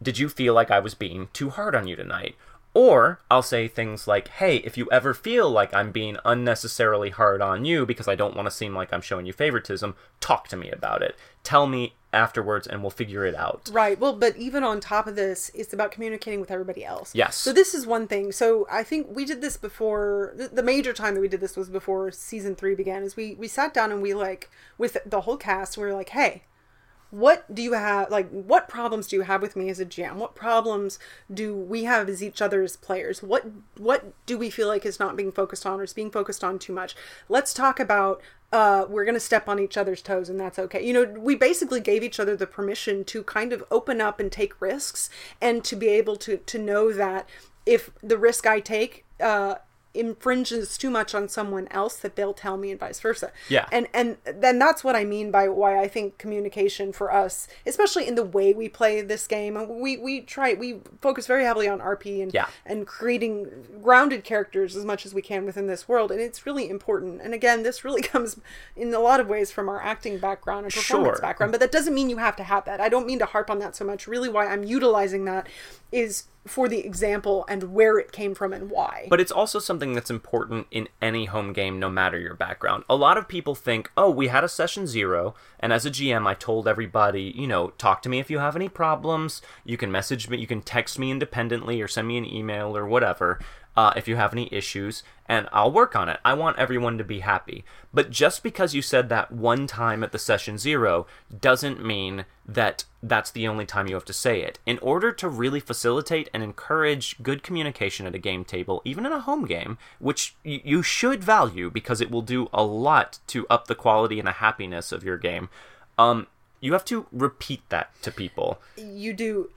did you feel like I was being too hard on you tonight? Or I'll say things like, hey, if you ever feel like I'm being unnecessarily hard on you because I don't want to seem like I'm showing you favoritism, talk to me about it. Tell me afterwards and we'll figure it out. Right. Well, but even on top of this, it's about communicating with everybody else. Yes. So this is one thing. So I think we did this before. The, major time that we did this was before season three began. Is we we sat down and we like with the whole cast. We were like, hey. What do you have? Like, what problems do you have with me as a GM? What problems do we have as each other as players? What what do we feel like is not being focused on or is being focused on too much? Let's talk about uh, we're going to step on each other's toes and that's okay. You know, we basically gave each other the permission to kind of open up and take risks and to be able to, to know that if the risk I take, uh, infringes too much on someone else that they'll tell me and vice versa. Yeah. And and then that's what I mean by why I think communication for us, especially in the way we play this game, we we try we focus very heavily on RP and Yeah. and creating grounded characters as much as we can within this world, and it's really important. And again, this really comes in a lot of ways from our acting background and performance Sure. background, but that doesn't mean you have to have that. I don't mean to harp on that so much. Really, why I'm utilizing that is for the example and where it came from and why. But it's also something that's important in any home game, no matter your background. A lot of people think, oh, we had a session zero, and as a GM, I told everybody, you know, talk to me if you have any problems. You can message me, you can text me independently, or send me an email, or whatever. Uh, if you have any issues, and I'll work on it. I want everyone to be happy. But just because you said that one time at the session zero doesn't mean that that's the only time you have to say it. In order to really facilitate and encourage good communication at a game table, even in a home game, which y- you should value because it will do a lot to up the quality and the happiness of your game, um, you have to repeat that to people. you do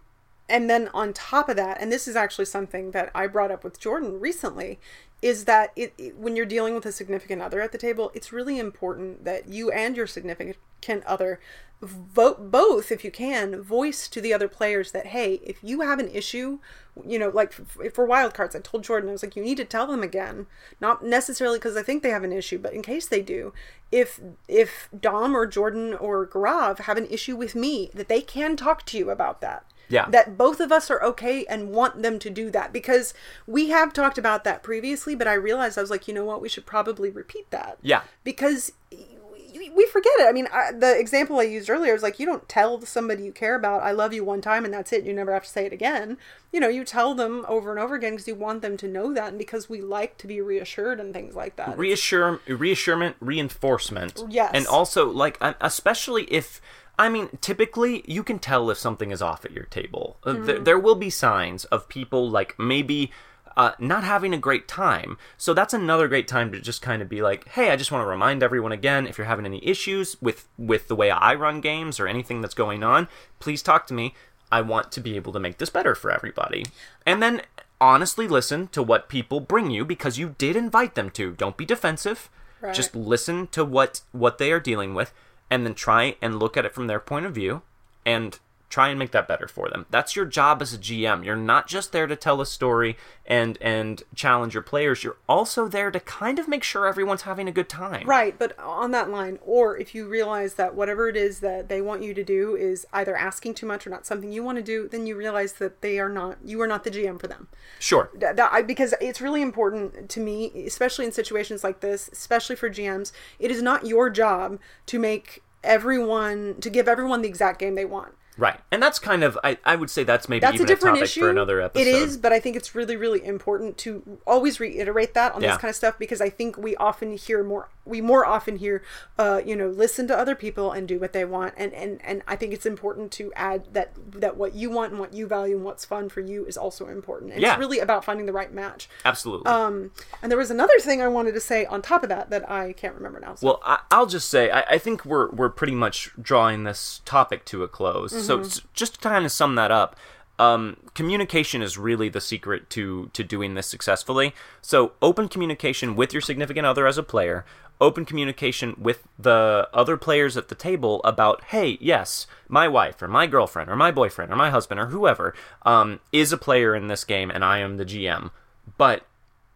and then on top of that and this is actually something that i brought up with jordan recently is that it, it- when you're dealing with a significant other at the table it's really important that you and your significant other vote both if you can voice to the other players that hey if you have an issue you know like f- for wild cards i told jordan i was like you need to tell them again. Not necessarily because i think they have an issue but in case they do if if dom or jordan or Gaurav have an issue with me that they can talk to you about that Yeah. that both of us are okay and want them to do that. Because we have talked about that previously but i realized i was like you know what? We should probably repeat that. Yeah. because we- forget it. I mean I, the example i used earlier is like you don't tell somebody you care about i love you one time and that's it you never have to say it again. You know you tell them over and over again because you want them to know that and because we like to be reassured and things like that. Reassure reassurement reinforcement. Yes. and also like especially if i mean typically you can tell if something is off at your table. Uh, Mm-hmm. there, there will be signs of people like maybe uh, not having a great time. So that's another great time to just kind of be like hey i just want to remind everyone again if you're having any issues with with the way i run games or anything that's going on please talk to me. I want to be able to make this better for everybody. And then honestly listen to what people bring you because you did invite them to. Don't be defensive. Right. just listen to what what they are dealing with and then try and look at it from their point of view and try and make that better for them. That's your job as a gm you're not just there to tell a story and and challenge your players. You're also there to kind of make sure everyone's having a good time. Right, but on that line, or if you realize that whatever it is that they want you to do is either asking too much or not something you want to do, then you realize that they are not, you are not the GM for them. sure. That, that- I, because it's really important to me, especially in situations like this, especially for GMs, it is not your job to make everyone, to give everyone the exact game they want. right and that's kind of i, I would say that's maybe That's even a different topic issue. for another episode It is, but I think it's really, really important to always reiterate that on Yeah. this kind of stuff because I think we often hear more. We more often hear, uh, you know, listen to other people and do what they want, and and and I think it's important to add that that what you want and what you value and what's fun for you is also important. And Yeah. It's really about finding the right match. absolutely Um, and there was another thing I wanted to say on top of that that I can't remember now. So. Well, I, I'll just say I, I think we're we're pretty much drawing this topic to a close. So s- just to kind of sum that up, um, communication is really the secret to to doing this successfully. So open communication with your significant other as a player. Open communication with the other players at the table about, hey, yes, my wife or my girlfriend or my boyfriend or my husband or whoever um, is a player in this game, and I am the GM. But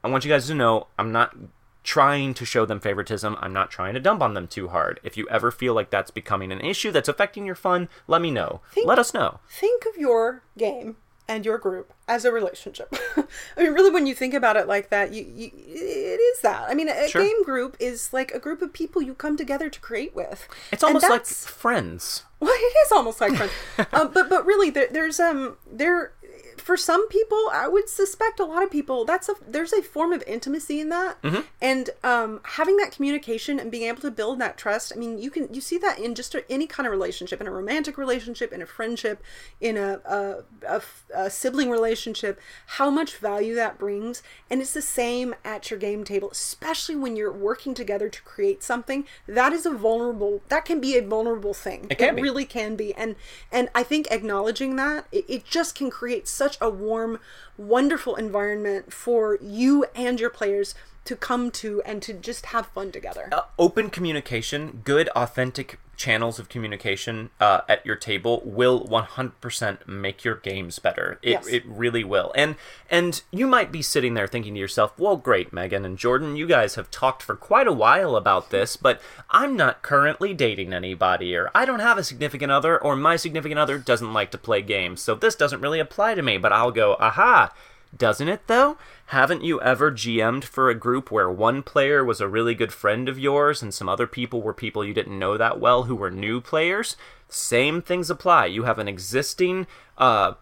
I want you guys to know I'm not trying to show them favoritism. I'm not trying to dump on them too hard. If you ever feel like that's becoming an issue that's affecting your fun, let me know. let us know. think of your game and your group as a relationship. I mean, really, when you think about it like that, you, you it is that. I mean, a Sure. game group is like a group of people you come together to create with. It's almost like friends. well, it is almost like friends. um, but but really, there, there's um there for some people, I would suspect a lot of people that's a there's a form of intimacy in that, Mm-hmm. and um having that communication and being able to build that trust. I mean, you can you see that in just a, any kind of relationship, in a romantic relationship, in a friendship, in a a, a a sibling relationship. How much value that brings, and it's the same at your game table, especially when you're working together to create something. That is a vulnerable. That can be a vulnerable thing. It be. really can be and and i think acknowledging that it, it just can create such a warm wonderful environment for you and your players to come to and to just have fun together. Uh, open communication, good, authentic channels of communication uh, at your table will 100% make your games better. It, Yes. it really will. And and you might be sitting there thinking to yourself, "Well, great, Meghan and Jordan, you guys have talked for quite a while about this, but I'm not currently dating anybody or I don't have a significant other or my significant other doesn't like to play games. So this doesn't really apply to me." But I'll go, "Aha, doesn't it though? Haven't you ever GM'd for a group where one player was a really good friend of yours and some other people were people you didn't know that well who were new players? Same things apply. You have an existing uh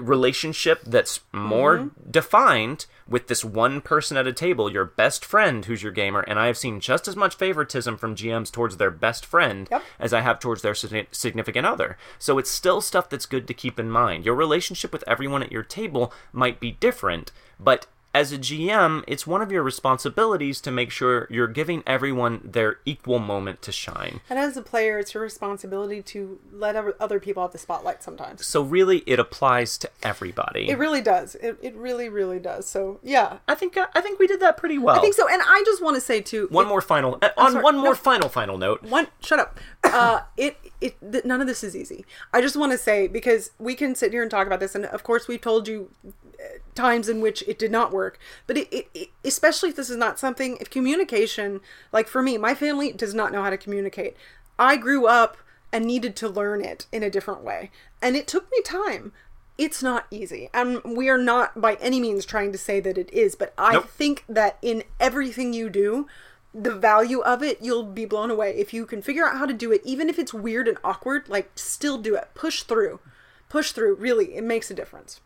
relationship that's more Mm-hmm. defined with this one person at a table, your best friend who's your gamer, and I have seen just as much favoritism from GMs towards their best friend Yep. as I have towards their significant other. So it's still stuff that's good to keep in mind. Your relationship with everyone at your table might be different, but as a GM, it's one of your responsibilities to make sure you're giving everyone their equal moment to shine. And as a player, it's your responsibility to let other- people have the spotlight sometimes. So really, it applies to everybody. It really does. It, it really, really does. So, yeah. I think I think we did that pretty well. I think so. And I just want to say, too, One more final uh, on sorry, one more no. final final note. one shut up uh it it th- none of this is easy. I just want to say because we can sit here and talk about this and of course we've told you uh, times in which it did not work but it, it, it especially if this is not something if communication like for me my family does not know how to communicate. I grew up and needed to learn it in a different way and it took me time. It's not easy and we are not by any means trying to say that it is but i Nope. think that in everything you do the value of it, you'll be blown away. If you can figure out how to do it, even if it's weird and awkward, like still do it. Push through. Push through. Really, it makes a difference.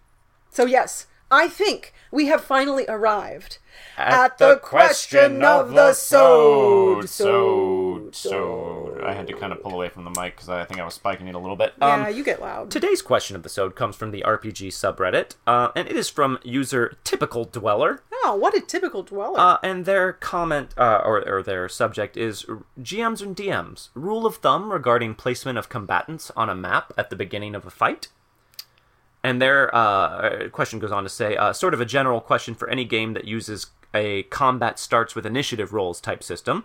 So, yes, I think we have finally arrived at, the, question of the sode. So, so I had to kind of pull away from the mic because I think I was spiking it a little bit. Yeah, Um, you get loud. Today's question of the sode comes from the RPG subreddit, uh, and it is from user Typical Dweller. oh, what a typical dweller. Uh, and their comment uh, or, or their subject is GMs and DMs. Rule of thumb regarding placement of combatants on a map at the beginning of a fight. And their uh, question goes on to say, uh, sort of a general question for any game that uses a combat starts with initiative rolls type system.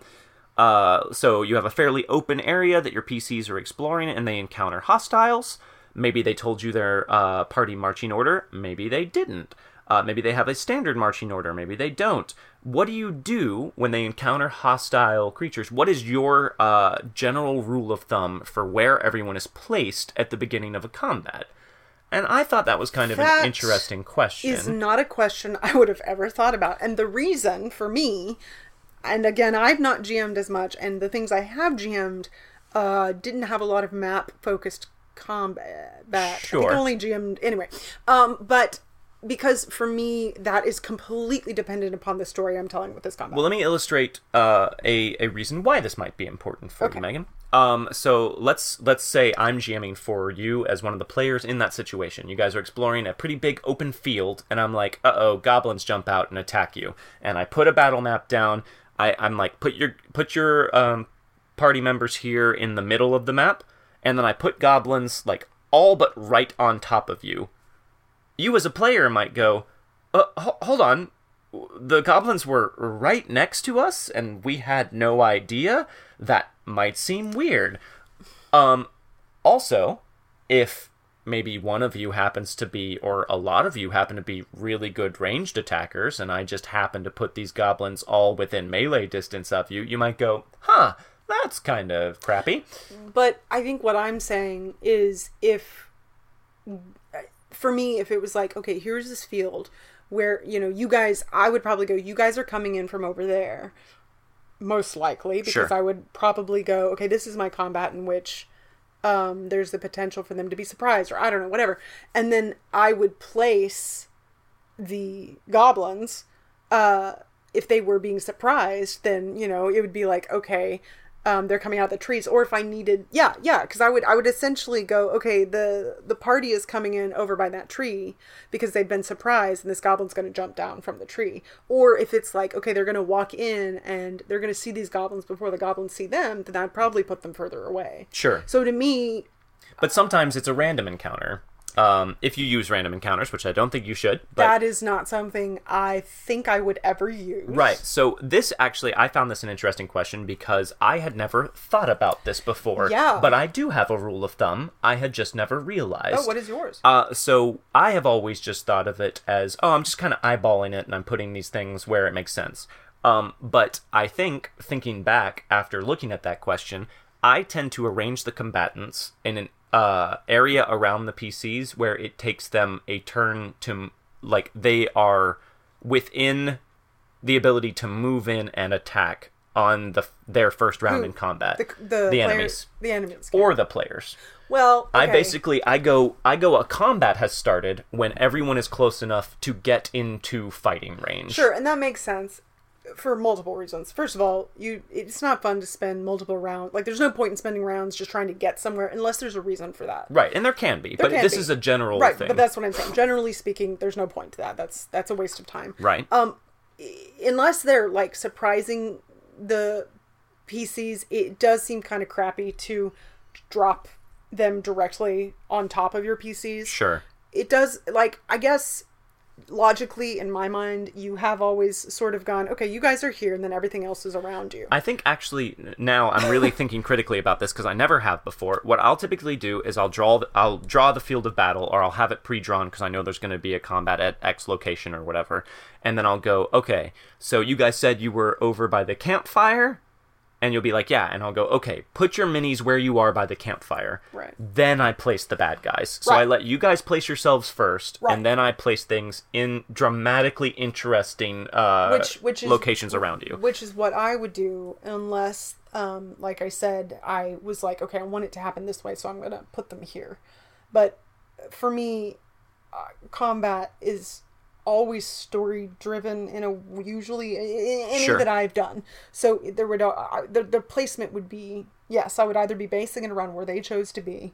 Uh, so you have a fairly open area that your PCs are exploring, and they encounter hostiles. Maybe they told you their uh, party marching order. Maybe they didn't. Uh, maybe they have a standard marching order. Maybe they don't. What do you do when they encounter hostile creatures? What is your uh, general rule of thumb for where everyone is placed at the beginning of a combat? And I thought that was kind of That an interesting question. is not a question I would have ever thought about. And the reason for me, and again, I've not GM'd as much, and the things I have GM'd uh, didn't have a lot of map focused combat. I think only GM'd anyway. Um, but because for me, that is completely dependent upon the story I'm telling with this combat. Well, let me illustrate uh, a a reason why this might be important for Okay. you, Meghan. Um, so let's let's say I'm GMing for you as one of the players in that situation. You guys are exploring a pretty big open field, and I'm like, uh oh, goblins jump out and attack you. And I put a battle map down. I, I'm like, put your put your um, party members here in the middle of the map, and then I put goblins like all but right on top of you. You as a player might go, uh, ho- hold on, the goblins were right next to us and we had no idea. That might seem weird. Um also if maybe one of you happens to be or a lot of you happen to be really good ranged attackers and i just happen to put these goblins all within melee distance of you you might go huh that's kind of crappy. But I think what I'm saying is if for me if it was like okay here's this field where you know you guys I would probably go you guys are coming in from over there most likely because Sure. I would probably go okay this is my combat in which um there's the potential for them to be surprised or I don't know whatever and then I would place the goblins uh if they were being surprised then you know it would be like okay um, they're coming out the trees or if i needed yeah yeah because i would i would essentially go okay the the party is coming in over by that tree because they've been surprised and this goblin's going to jump down from the tree. Or if it's like okay they're going to walk in and they're going to see these goblins before the goblins see them then i'd probably put them further away. Sure. So to me but sometimes it's a random encounter um, if you use random encounters which i don't think you should but that is not something i think i would ever use Right. So this actually, I found this an interesting question because I had never thought about this before. Yeah. But I do have a rule of thumb. I had just never realized. oh what is yours Uh, so I have always just thought of it as, oh, I'm just kind of eyeballing it and I'm putting these things where it makes sense. Um, but I think, thinking back after looking at that question, I tend to arrange the combatants in an uh, area around the PCs where it takes them a turn to, like, they are within the ability to move in and attack on the their first round Who? in combat. the, the, player- enemies the enemies or the players. Well, I basically I go I go a combat has started when everyone is close enough to get into fighting range. Sure, and that makes sense for multiple reasons. First of all, you it's not fun to spend multiple rounds. Like there's no point in spending rounds just trying to get somewhere unless there's a reason for that. Right, and there can be, but can this be. is a general Right, thing. but that's what I'm saying. Generally speaking, there's no point to that. That's that's a waste of time. right. Um unless they're like surprising the PCs, it does seem kind of crappy to drop them directly on top of your PCs. sure. it does like i guess logically in my mind you have always sort of gone okay you guys are here and then everything else is around you I think actually now I'm really thinking critically about this because I never have before. What I'll typically do is I'll draw the, I'll draw the field of battle or I'll have it pre-drawn because I know there's going to be a combat at X location or whatever, and then I'll go okay. So you guys said you were over by the campfire, and you'll be like yeah, and I'll go okay. Put your minis where you are by the campfire. Right. Then I place the bad guys. So I let you guys place yourselves first, Right. and then I place things in dramatically interesting uh, Which- which is- locations around you. which is what i would do unless um like i said i was like okay i want it to happen this way so i'm gonna put them here but for me uh, combat is always story driven in a usually any Sure. that I've done. So there would uh, the the placement would be yes, I would either be basing it around where they chose to be,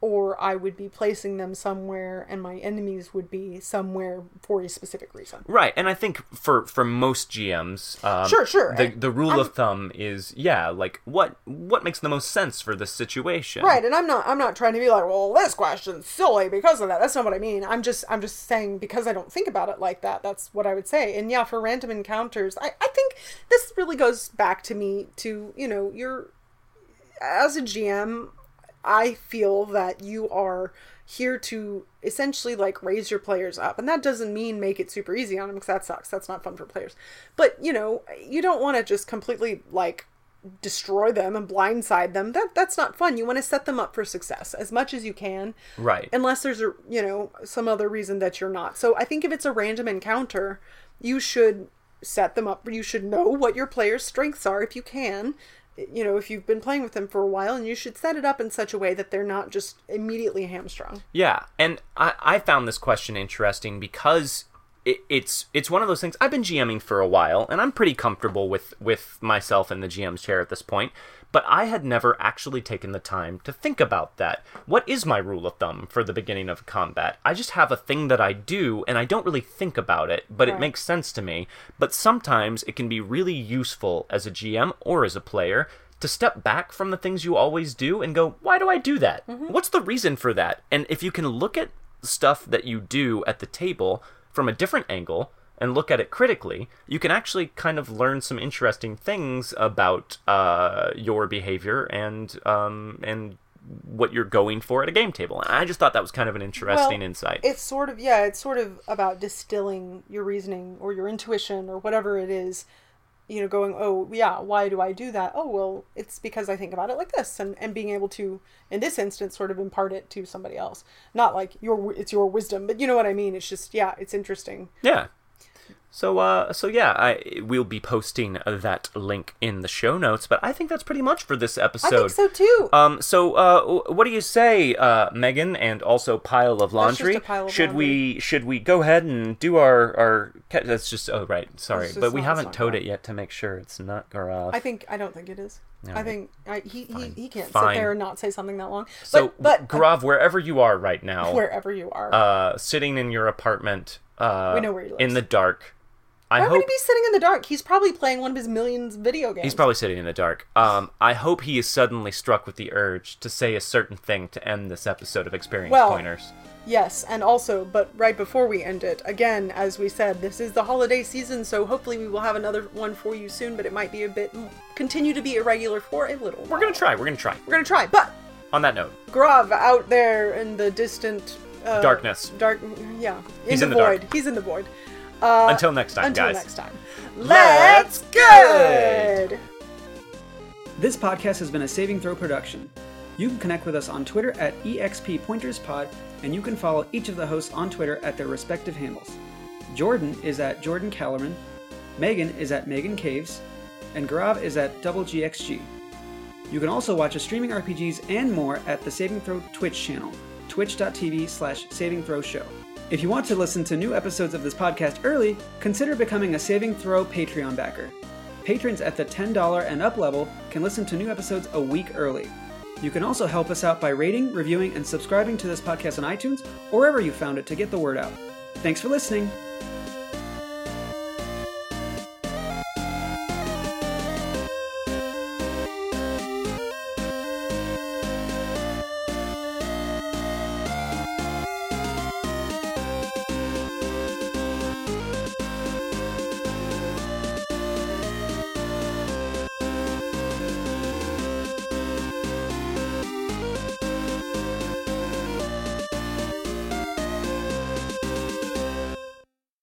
or I would be placing them somewhere, and my enemies would be somewhere for a specific reason. Right, and I think for for most GMs, um, Sure, sure. the the rule of thumb is yeah, like what what makes the most sense for this situation. Right, and I'm not I'm not trying to be like, well, this question's silly because of that. That's not what I mean. I'm just I'm just saying because I don't think about it like that. That's what I would say. And yeah, for random encounters, I I think this really goes back to me to you know you're as a GM, I feel that you are here to essentially like raise your players up. And that doesn't mean make it super easy on them because that sucks. That's not fun for players. But, you know, you don't want to just completely like destroy them and blindside them. That that's not fun. You want to set them up for success as much as you can. Right. Unless there's a, you know, some other reason that you're not. So I think if it's a random encounter, you should set them up. You should know what your players' strengths are if you can. You know, if you've been playing with them for a while, and you should set it up in such a way that they're not just immediately hamstrung. Yeah, and I, I found this question interesting because it, it's it's one of those things. I've been GMing for a while, and I'm pretty comfortable with with myself in the GM's chair at this point. But I had never actually taken the time to think about that. What is my rule of thumb for the beginning of combat? I just have a thing that I do, and I don't really think about it, but it makes sense to me. But sometimes it can be really useful as a GM or as a player to step back from the things you always do and go, why do I do that? Mm-hmm. What's the reason for that? And if you can look at stuff that you do at the table from a different angle and look at it critically, you can actually kind of learn some interesting things about uh, your behavior and um, and what you're going for at a game table. And I just thought that was kind of an interesting Well, insight. It's sort of yeah, it's sort of about distilling your reasoning or your intuition or whatever it is. You know, going, oh yeah, why do I do that? Oh well, it's because I think about it like this, and and being able to, in this instance, sort of impart it to somebody else. Not like your it's your wisdom, but you know what I mean. It's just yeah, it's interesting. Yeah. So uh so yeah, I we'll be posting that link in the show notes, but I think that's pretty much for this episode. I think so too. Um, so, uh, what do you say, uh, Meghan, and also pile of laundry? a pile of should we should we go ahead and do our our? That's just oh right, sorry, but we haven't towed it yet to make sure it's not Gaurav. I think I don't think it is. I think I, he, he he can't Fine. sit there and not say something that long. so, but but Gaurav, wherever you are right now, wherever you are, uh, sitting in your apartment, uh, We know where he in the dark. I why hope would he be sitting in the dark? He's probably playing one of his millions video games. He's probably sitting in the dark. Um, I hope he is suddenly struck with the urge to say a certain thing to end this episode of Experience Well, Pointers. Yes, and also, but right before we end it, again, as we said, this is the holiday season, so hopefully we will have another one for you soon, but it might be a bit, continue to be irregular for a little We're gonna try. We're gonna try. We're gonna try, but On that note, Gaurav out there in the distant. Uh, Darkness. Dark, yeah. In He's the in the void. dark. He's in the void. Uh, until next time, until guys. next time. Let's good! This podcast has been a Saving Throw production. You can connect with us on Twitter at EXPPointersPod, and you can follow each of the hosts on Twitter at their respective handles. Jordan is at Jordan Kellerman, Meghan is at Meghan Caves, and Gaurav is at Double GXG. You can also watch us streaming RPGs and more at the Saving Throw Twitch channel, twitch.tv slash Saving Throw Show. If you want to listen to new episodes of this podcast early, consider becoming a Saving Throw Patreon backer. Patrons at the $10 and up level can listen to new episodes a week early. You can also help us out by rating, reviewing, and subscribing to this podcast on iTunes or wherever you found it to get the word out. Thanks for listening.